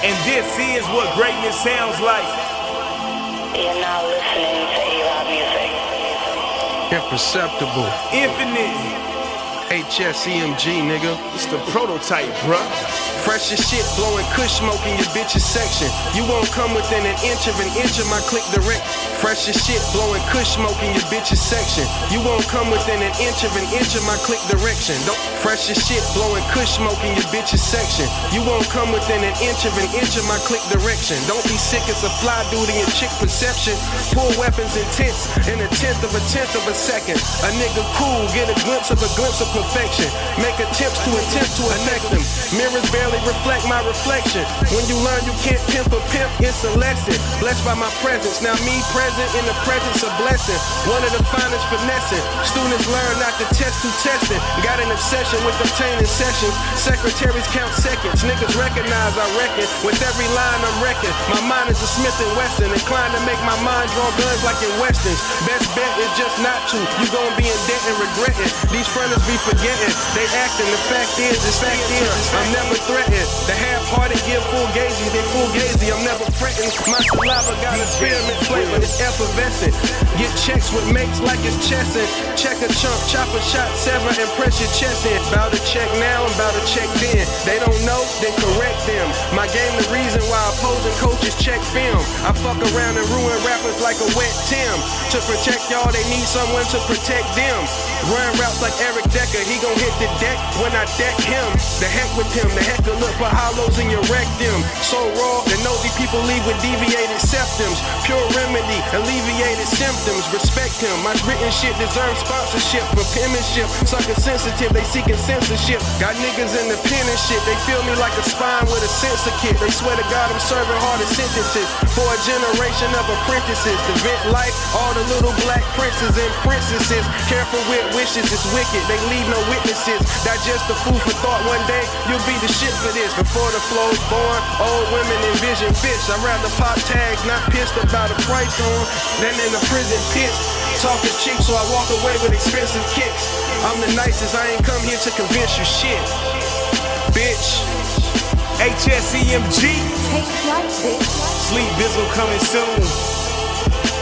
And this is what greatness sounds like. You're now listening to A-Rod music. Imperceptible. Infinite. HSEMG, nigga. It's the prototype, bruh. Fresh as shit, blowing kush smoke in your bitch's section. You won't come within an inch of an inch of my click direct. Fresh as shit, blowing kush smoke in your bitch's section. You won't come within an inch of an inch of my click direction. Don't fresh as shit, blowing kush smoke in your bitch's section. You won't come within an inch of an inch of my click direction. Don't be sick, it's a fly dude in your chick perception. Pull weapons and intense in a tenth of a tenth of a second. A nigga cool, get a glimpse of a glimpse of perfection. Make attempts to attempt to affect them. Mirrors barely reflect my reflection. When you learn you can't pimp a pimp, it's a lesson. Blessed by my presence. Now me present in the presence of blessing. One of the finest finessing. Students learn not to test through testing. Got an obsession with obtaining sessions. Secretaries count seconds. Niggas recognize I reckon. With every line I'm wrecking. My mind is a Smith and Wesson. Inclined to make my mind draw guns like in westerns. Best bet is just not to. You gon' be in debt and regretting. These fronters be forgetting. They acting. The fact is, the fact is, I'm never threatened. The half-hearted give full gazy. They full gazy. I'm never fretting. My saliva got a spearmint flavor. It's effervescent. Get checks with mates like it's chessing. Check a chump, chop a shot, sever and press your chest in. Bout to check now, I'm bout to check then. They don't know, then correct them. My game the reason why opposing coaches check film. I fuck around and ruin rappers like a wet Tim. To protect y'all, they need someone to protect them. Run routes like Eric Decker, he gon' hit the deck when I deck him. The heck with him, the heck to look for hollows in your rectum. So raw, the nosy people leave with deviated septums. Pure remedy, alleviated symptoms. Respect him. My written shit deserves sponsorship for penmanship. Sucker sensitive, they seeking censorship. Got niggas in the pen and shit. They feel me like a spine with a sensor kit. They swear to God I'm serving harder sentences for a generation of apprentices. To vent life, all the little black princes and princesses. Careful with wishes, it's wicked. They leave no witnesses. Digest the food for thought one day. You'll be the shit for this. Before the flow's born, old women envision fish. I'd rather pop tags, not pissed about a price on, than in the prison pit. Talking cheap, so I walk away with expensive kicks. I'm the nicest, I ain't come here to convince you shit. Bitch. HSEMG. Take flight, bitch. Sleep Bizzle coming soon.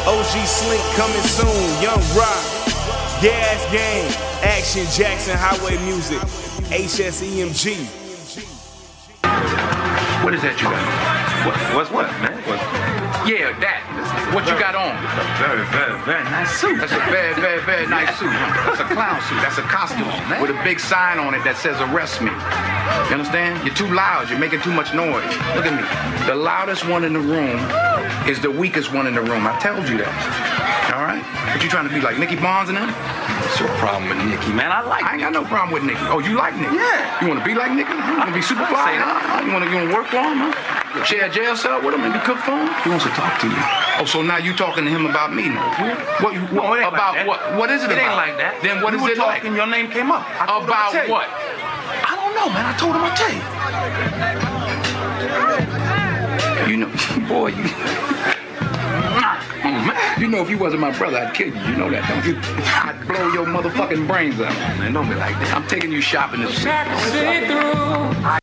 OG Slink coming soon. Young Rock. Gas Gang. Action Jackson Highway Music. HSEMG. What is that you got? What, what's what, man? What? Yeah, that. What you got on? Very, very, very nice suit. That's a very, very, very nice suit. That's a clown suit. That's a costume oh, man. with a big sign on it that says arrest me. You understand? You're too loud. You're making too much noise. Look at me. The loudest one in the room is the weakest one in the room. I told you that. All right? What you trying to be like Nicky Barnes and them? What's your problem with Nicky, man? I like I ain't got no problem with Nicky. Oh, you like Nicky? Yeah. You want to be like Nicky? You want to be super fly? huh? You want to you want to work for him? Huh? Share a jail cell with him? Maybe cook for him? He wants to talk to you. Oh, so now you talking to him about me now? What? what No, it ain't about like that. what? What is it, It about? ain't like that. Then what you is it like? talking, Your name came up. I told him I'd About you. what? I don't know, man. I told him I'd tell you. You know, boy, you. You know, if you wasn't my brother, I'd kill you. You know that, don't you? I'd blow your motherfucking brains out. Man, don't be like that. I'm taking you shopping this. See through.